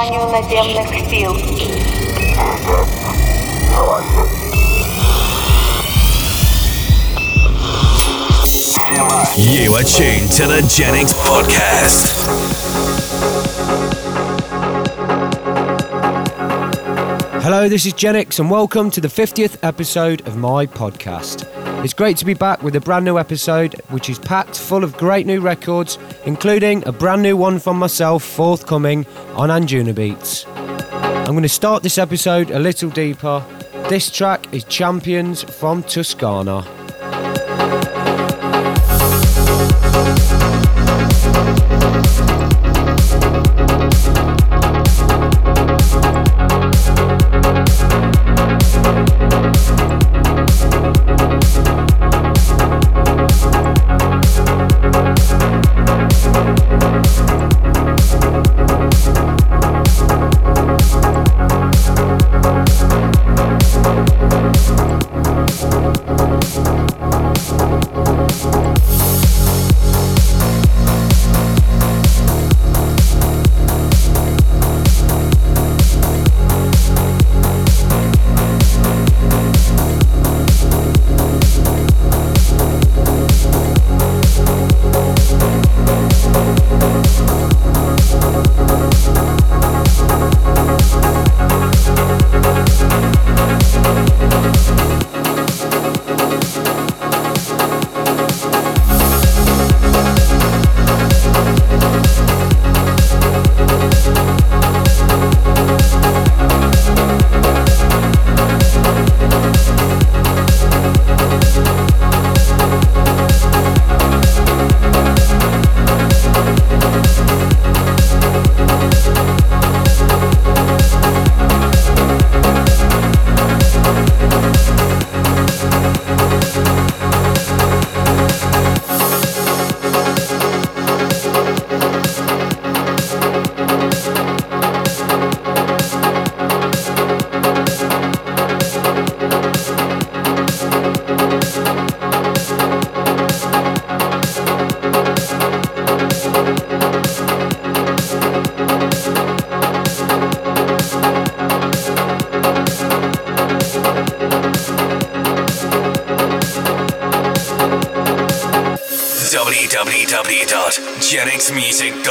формированию наземных сил. You are tuned to the Genix Podcast. Hello, this is Genix, and welcome to the 50th episode of my podcast. It's great to be back with a brand new episode, which is packed full of great new records, including a brand new one from myself forthcoming on Anjunabeats. I'm going to start this episode a little deeper. This track is Champions from Toscana. www.genixmusic.com.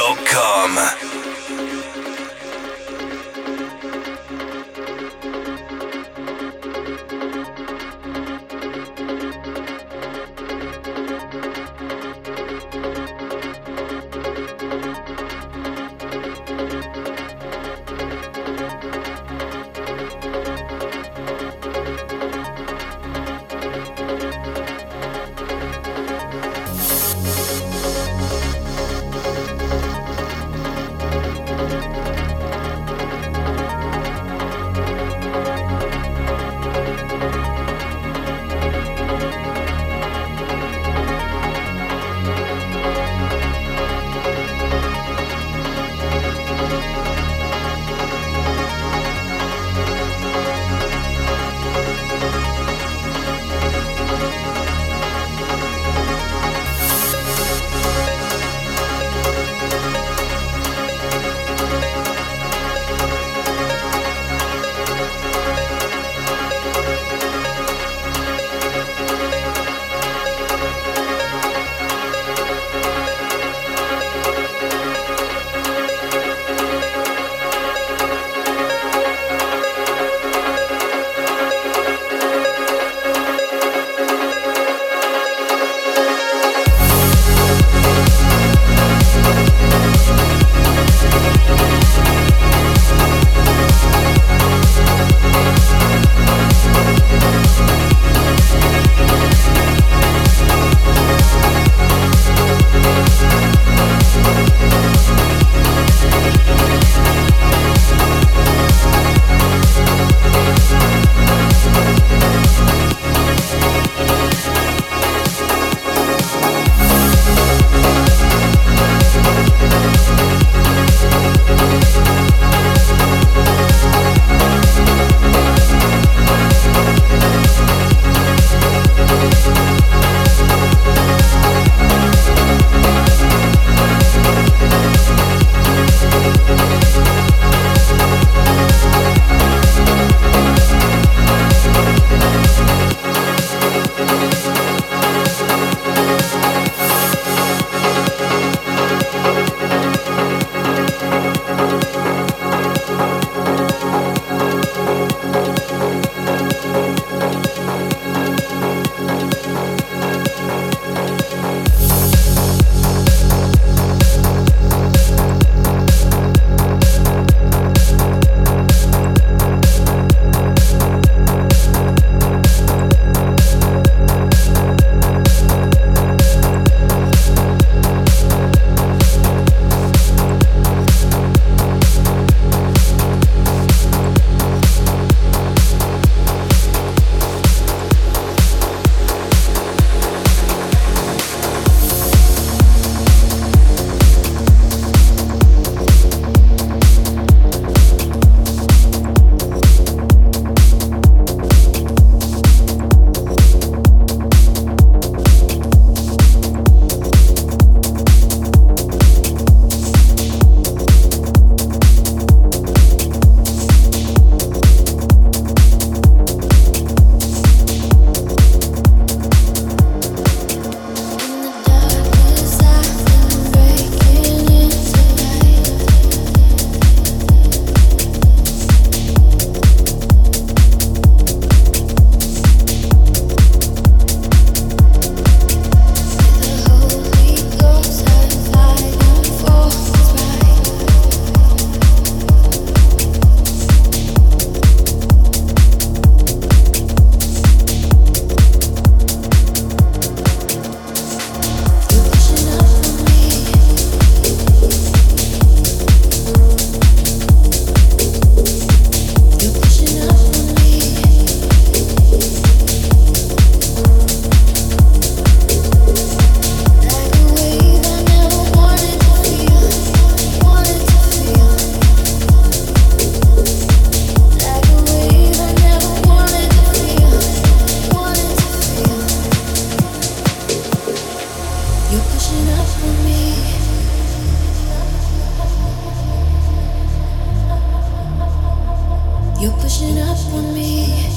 You're pushing up on me.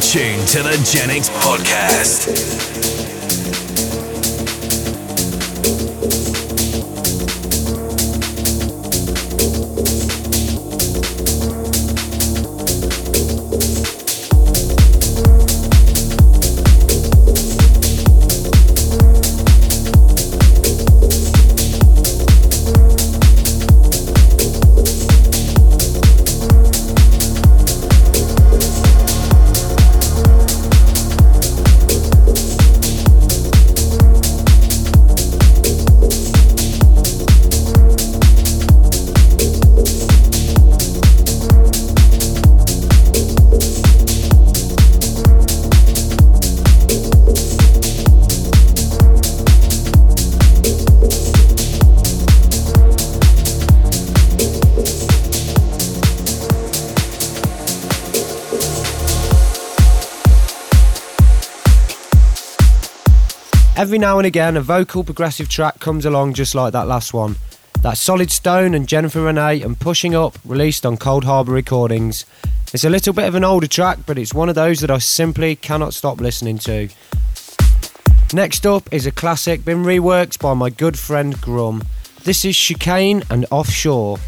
To the Genix Podcast. Every now and again, a vocal progressive track comes along just like that last one. That's Solid Stone and Jennifer Renee and Pushing Up, released on Coldharbour Recordings. It's a little bit of an older track, but it's one of those that I simply cannot stop listening to. Next up is a classic been reworked by my good friend Grum. This is Chicane and Offshore.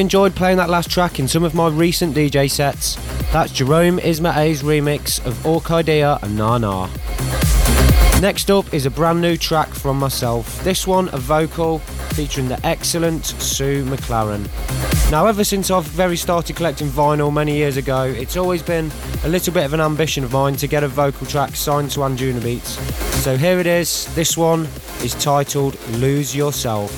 Enjoyed playing that last track in some of my recent DJ sets. That's Jerome Isma-Ae's remix of Orkidea and Na Na. Next up is a brand new track from myself. This one, a vocal featuring the excellent Sue McLaren. Now, ever since I've very started collecting vinyl many years ago, it's always been a little bit of an ambition of mine to get a vocal track signed to Anjunabeats. So here it is. This one is titled Lose Yourself.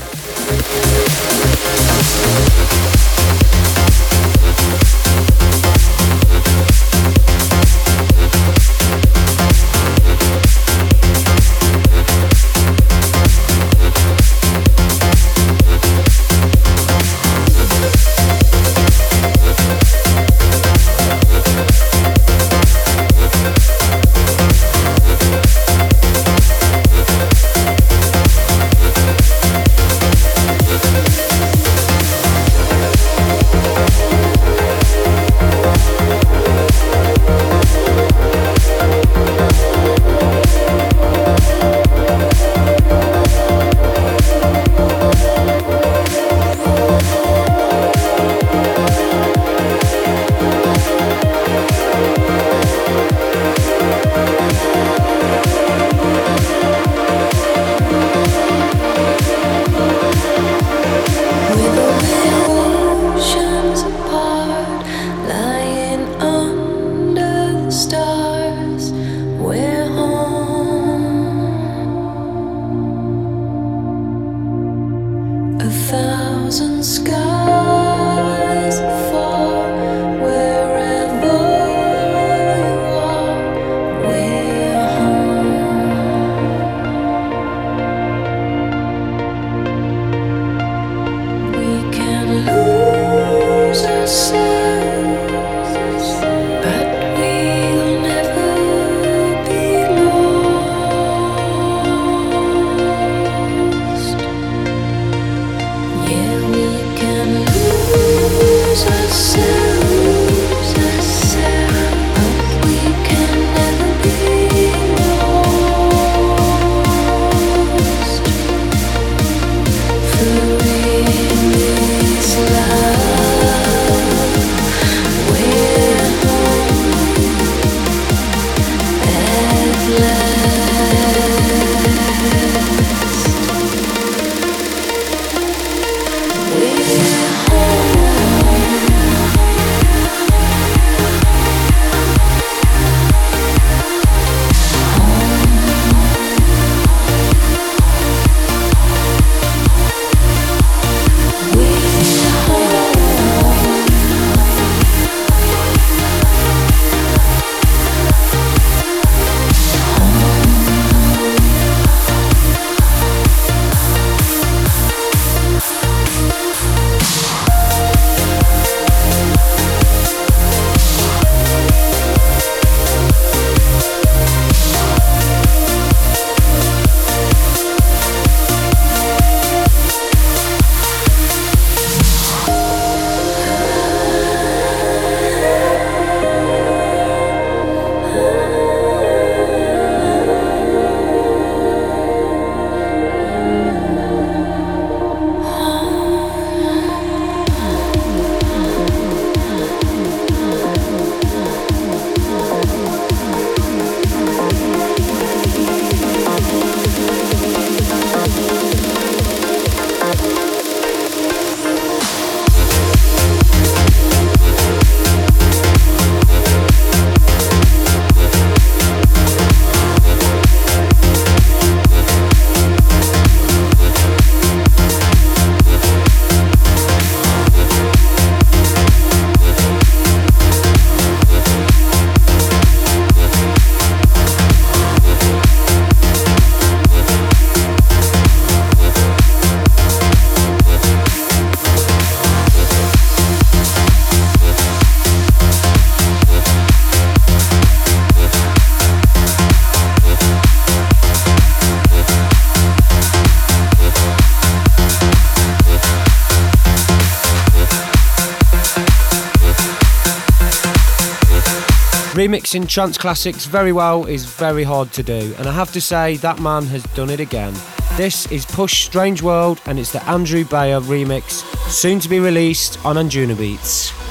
Remixing trance classics very well is very hard to do, and I have to say that man has done it again. This is Push Strange World, and it's the Andrew Bayer remix, soon to be released on Anjunabeats.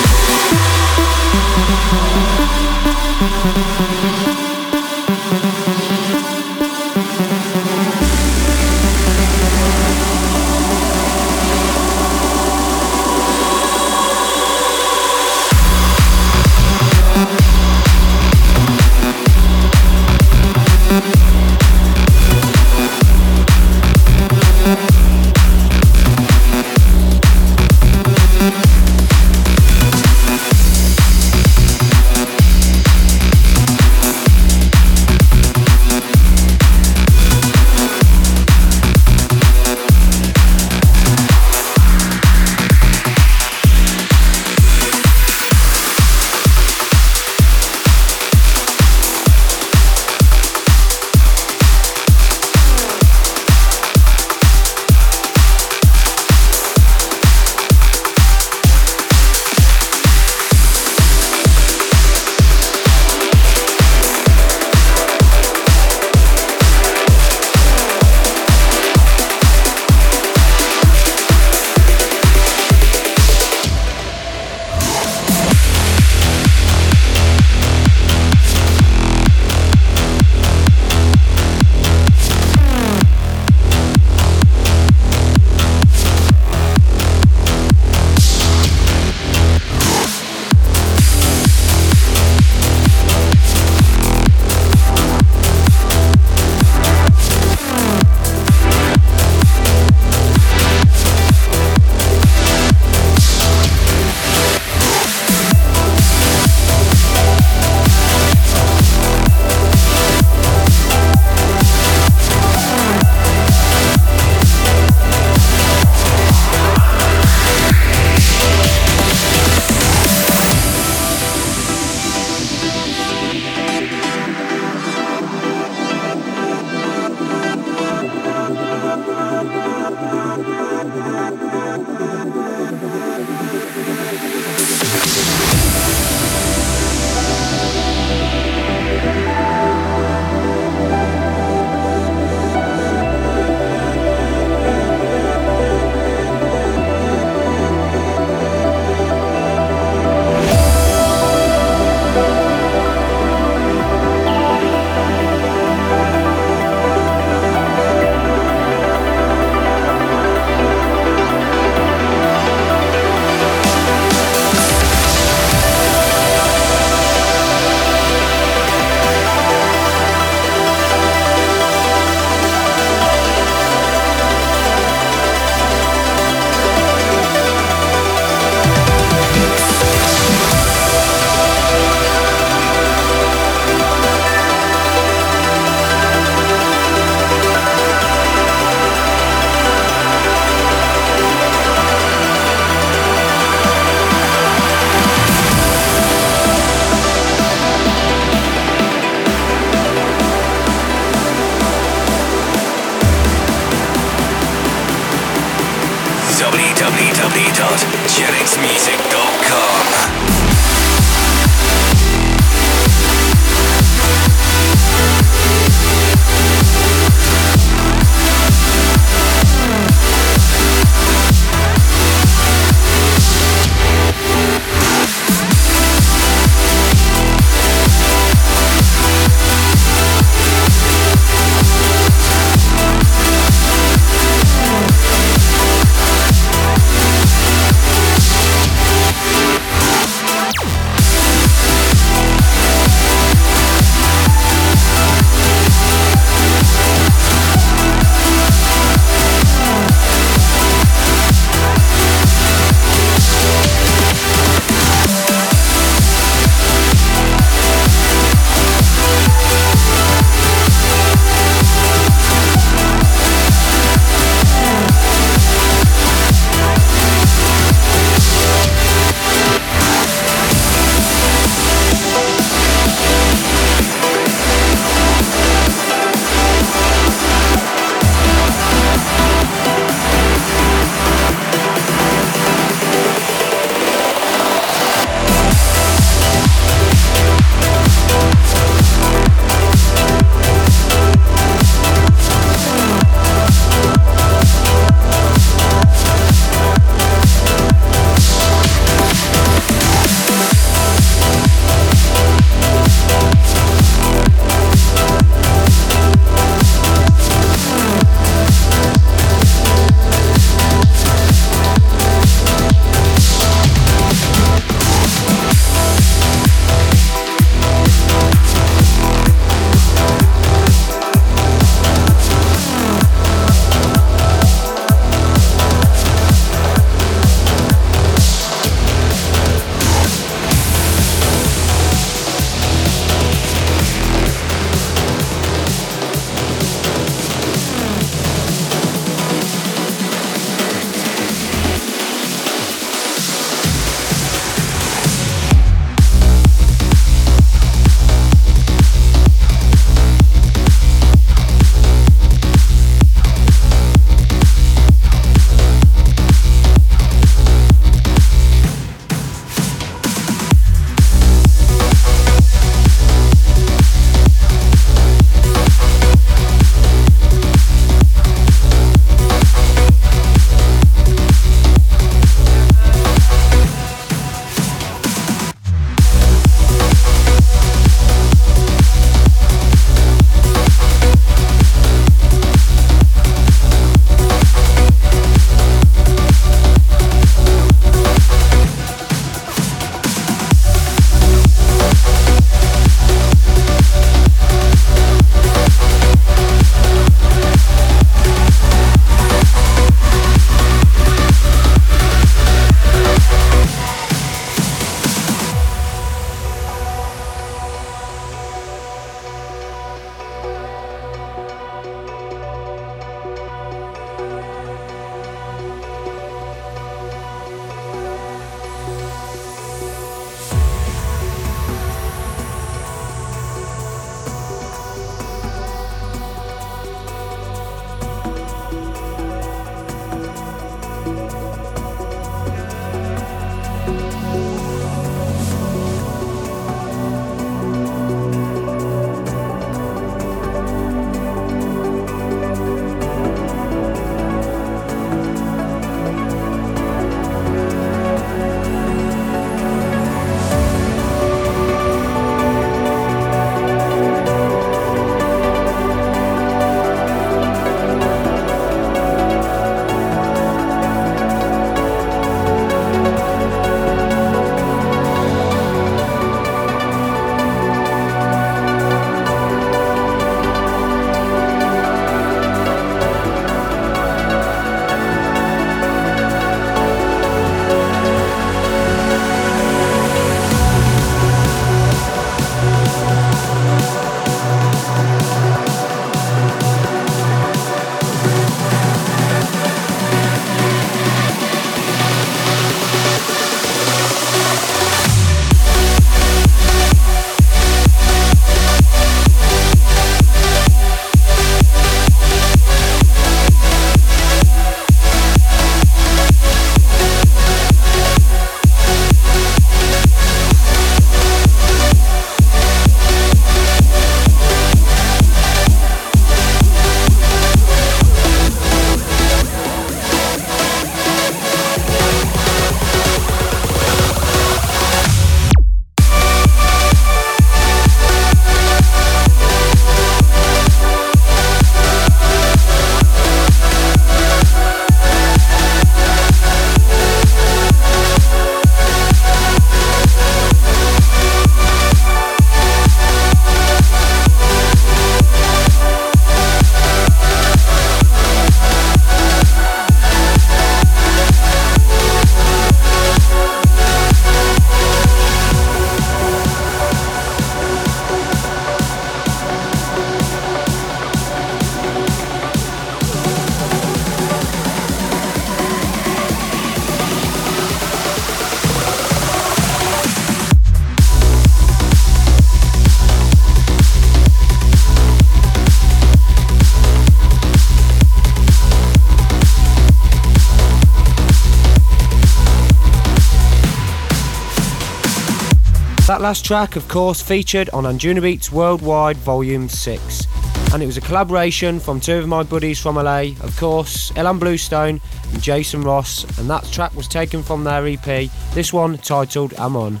Last track, of course, featured on Anjunabeats Worldwide Volume 6. And it was a collaboration from two of my buddies from LA, of course, Ilan Bluestone and Jason Ross, and that track was taken from their EP, this one titled Amun.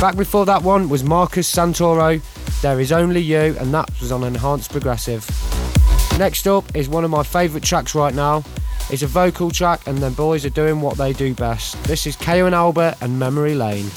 Back before that one was Marcus Santoro, There Is Only You, and that was on Enhanced Progressive. Next up is one of my favourite tracks right now. It's a vocal track, and the boys are doing what they do best. This is Kyau and Albert and Memory Lane.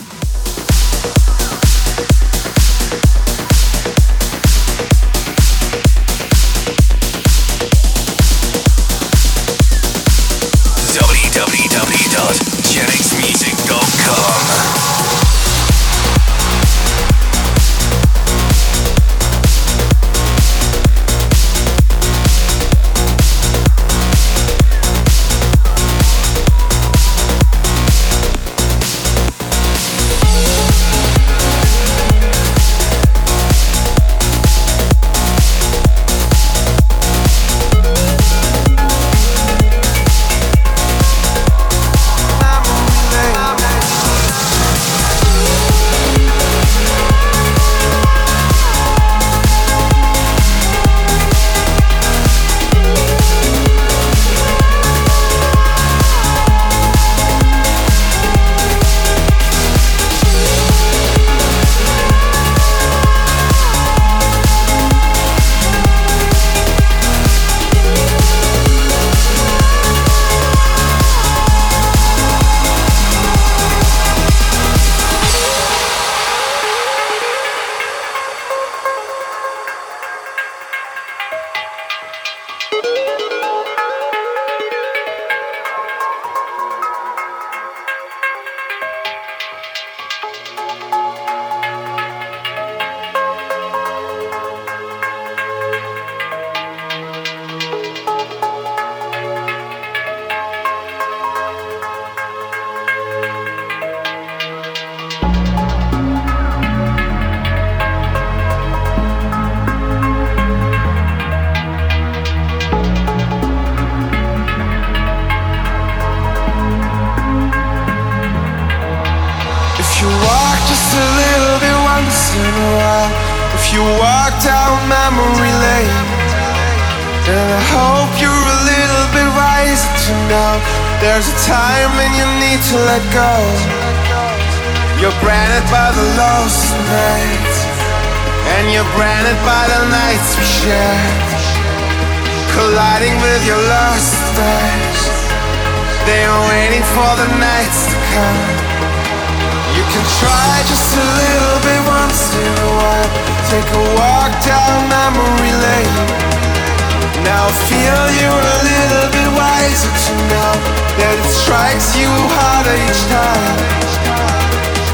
you walk down memory lane. And I hope you're a little bit wiser to know there's a time when you need to let go. You're branded by the lost nights, and you're branded by the nights we shared, colliding with your lost eyes. They are waiting for the nights to come. You can try just a little bit once in a while take a walk down memory lane. Now I feel you're a little bit wiser to know that it strikes you harder each time.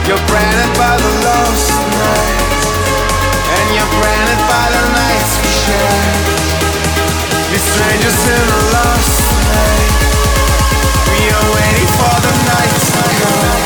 You're branded by the lost nights, and you're branded by the nights we share. We're strangers in a lost night. We are waiting for the night to come.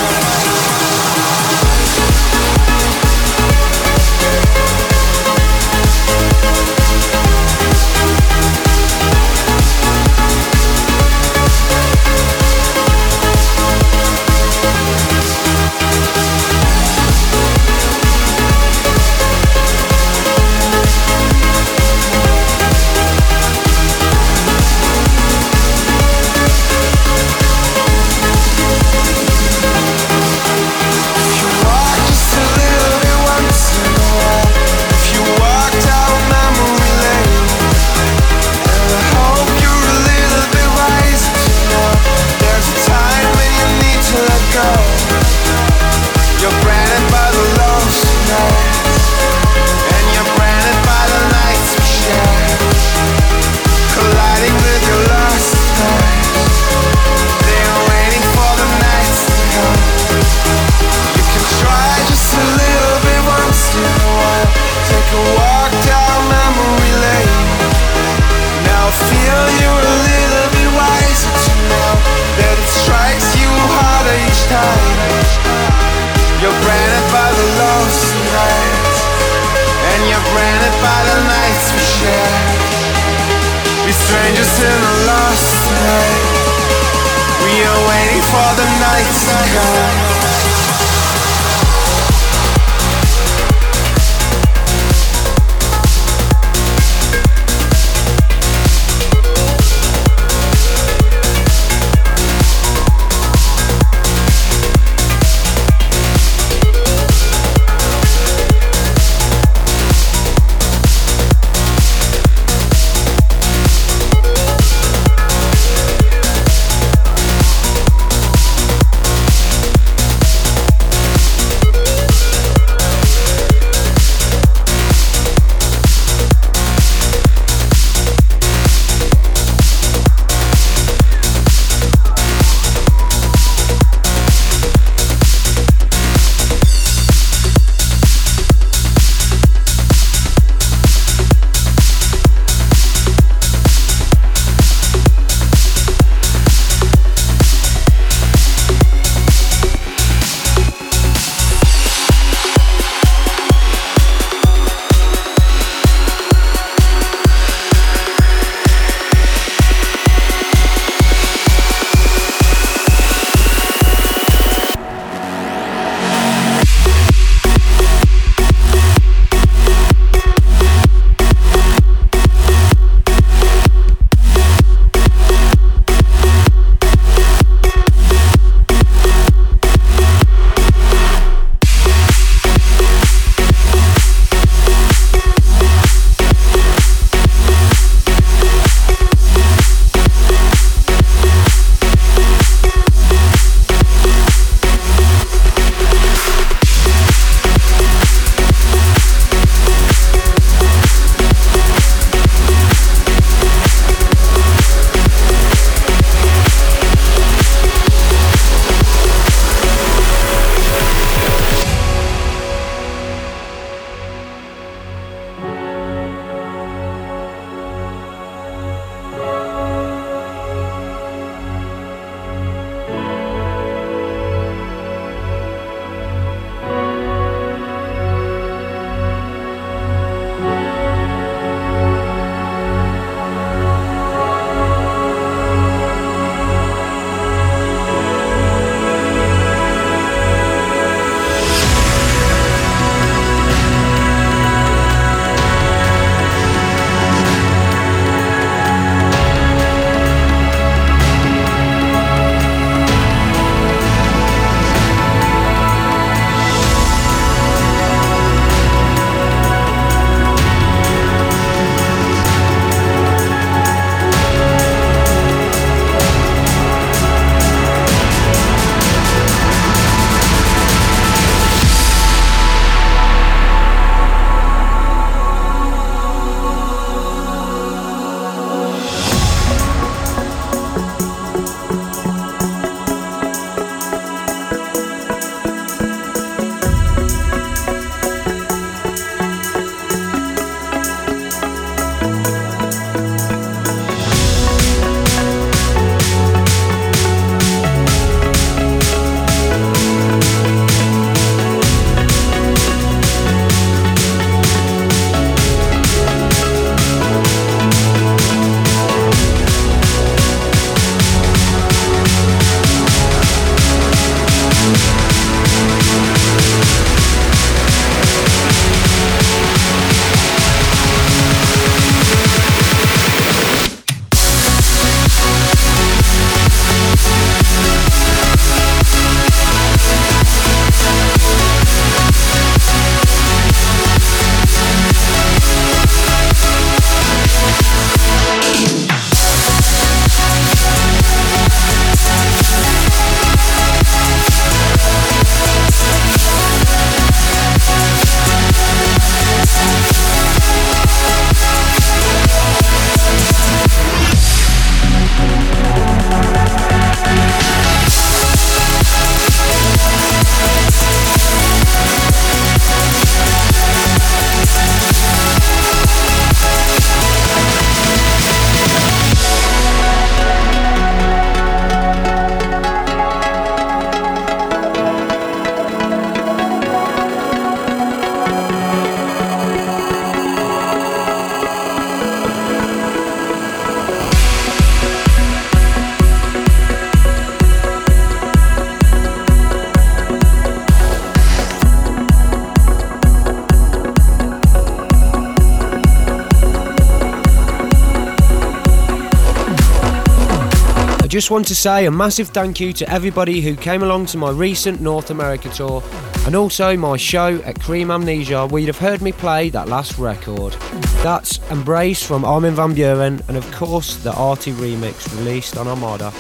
Just want to say a massive thank you to everybody who came along to my recent North America tour and also my show at Cream Amnesia where you'd have heard me play that last record. That's Embrace from Armin van Buuren and of course the Arty remix released on Armada.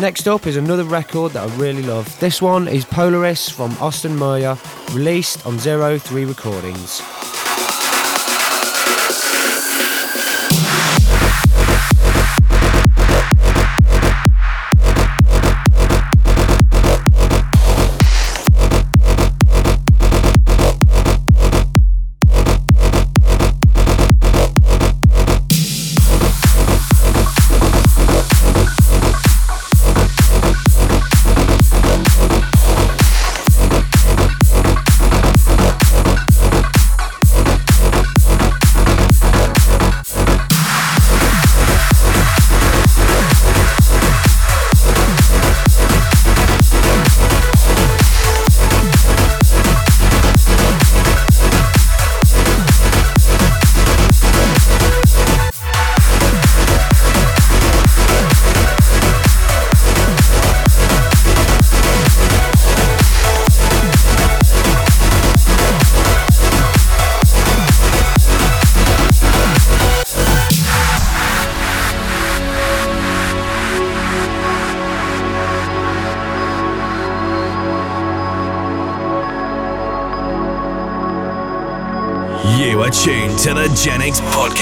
Next up is another record that I really love. This one is Polaris from Austin Moyer, released on Zero 3 Recordings.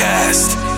Podcast.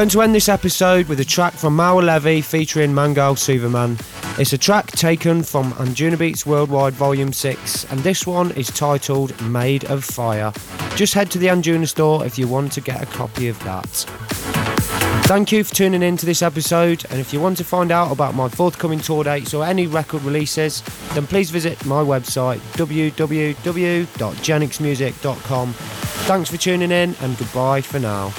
Going to end this episode with a track from Maor Levi featuring Mangal Superman. It's a track taken from Anjunabeats Worldwide Volume 6, and this one is titled Made of Fire. Just head to the Anjuna store if you want to get a copy of that. Thank you for tuning in to this episode, and if you want to find out about my forthcoming tour dates or any record releases, then please visit my website www.genixmusic.com. Thanks for tuning in, and goodbye for now.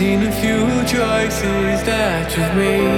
Let it show